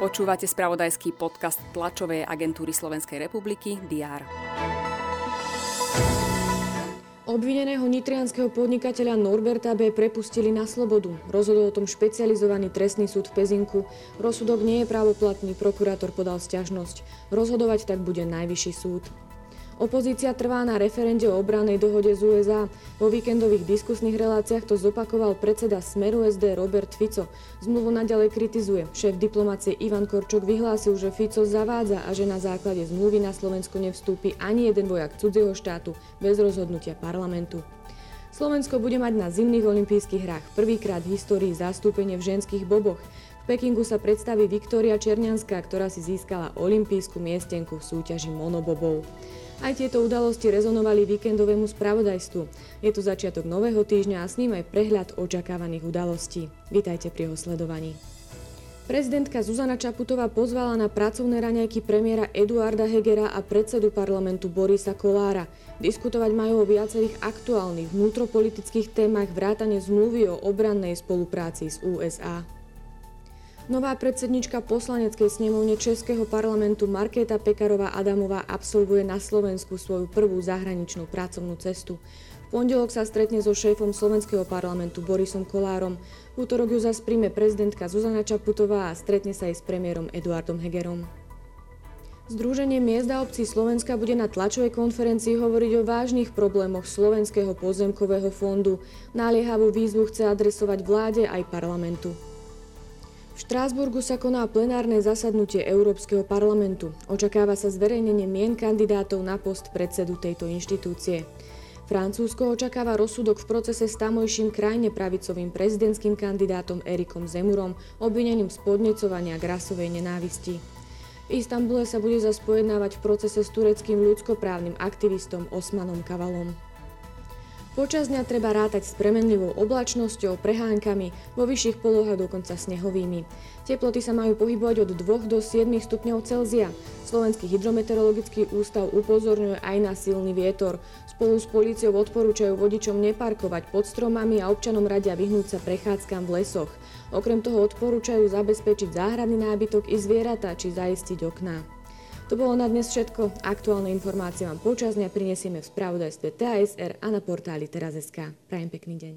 Počúvate spravodajský podcast tlačovej agentúry Slovenskej republiky DR. Obvineného nitrianského podnikateľa Norberta B. prepustili na slobodu. Rozhodol o tom špecializovaný trestný súd v Pezinku. Rozsudok nie je právoplatný, prokurátor podal stiažnosť. Rozhodovať tak bude najvyšší súd. Opozícia trvá na referende o obranej dohode z USA. Vo víkendových diskusných reláciách to zopakoval predseda Smeru SD Robert Fico. Zmluvu naďalej kritizuje. Šéf diplomácie Ivan Korčok vyhlásil, že Fico zavádza a že na základe zmluvy na Slovensko nevstúpi ani jeden vojak cudzieho štátu bez rozhodnutia parlamentu. Slovensko bude mať na zimných olympijských hrách prvýkrát v histórii zastúpenie v ženských boboch. Pekingu sa predstaví Viktória Černianská, ktorá si získala olympijskú miestenku v súťaži monobobov. Aj tieto udalosti rezonovali víkendovému spravodajstvu. Je tu začiatok nového týždňa a s ním aj prehľad očakávaných udalostí. Vítajte pri jeho sledovaní. Prezidentka Zuzana Čaputová pozvala na pracovné raňajky premiéra Eduarda Hegera a predsedu parlamentu Borisa Kolára. Diskutovať majú o viacerých aktuálnych vnútropolitických témach vrátane zmluvy o obrannej spolupráci s USA. Nová predsednička poslaneckej snemovne Českého parlamentu Markéta Pekarová Adamová absolvuje na Slovensku svoju prvú zahraničnú pracovnú cestu. V pondelok sa stretne so šéfom slovenského parlamentu Borisom Kolárom. V útorok ju zas príjme prezidentka Zuzana Čaputová a stretne sa aj s premiérom Eduardom Hegerom. Združenie miest a obcí Slovenska bude na tlačovej konferencii hovoriť o vážnych problémoch Slovenského pozemkového fondu. Naliehavú výzvu chce adresovať vláde aj parlamentu. V Štrásburgu sa koná plenárne zasadnutie Európskeho parlamentu. Očakáva sa zverejnenie mien kandidátov na post predsedu tejto inštitúcie. Francúzsko očakáva rozsudok v procese s tamojším krajne pravicovým prezidentským kandidátom Erikom Zemurom, obvinením z podnecovania k rasovej nenávisti. V Istambule sa bude zaspojednávať v procese s tureckým ľudskoprávnym aktivistom Osmanom Kavalom. Počas dňa treba rátať s premenlivou oblačnosťou, prehánkami, vo vyšších polohách dokonca snehovými. Teploty sa majú pohybovať od 2 do 7 stupňov Celzia. Slovenský hydrometeorologický ústav upozorňuje aj na silný vietor. Spolu s políciou odporúčajú vodičom neparkovať pod stromami a občanom radia vyhnúť sa prechádzkam v lesoch. Okrem toho odporúčajú zabezpečiť záhradný nábytok i zvieratá či zaistiť okná. To bolo na dnes všetko. Aktuálne informácie vám počas dňa prinesieme v spravodajstve TASR a na portáli teraz.sk. Prajem pekný deň.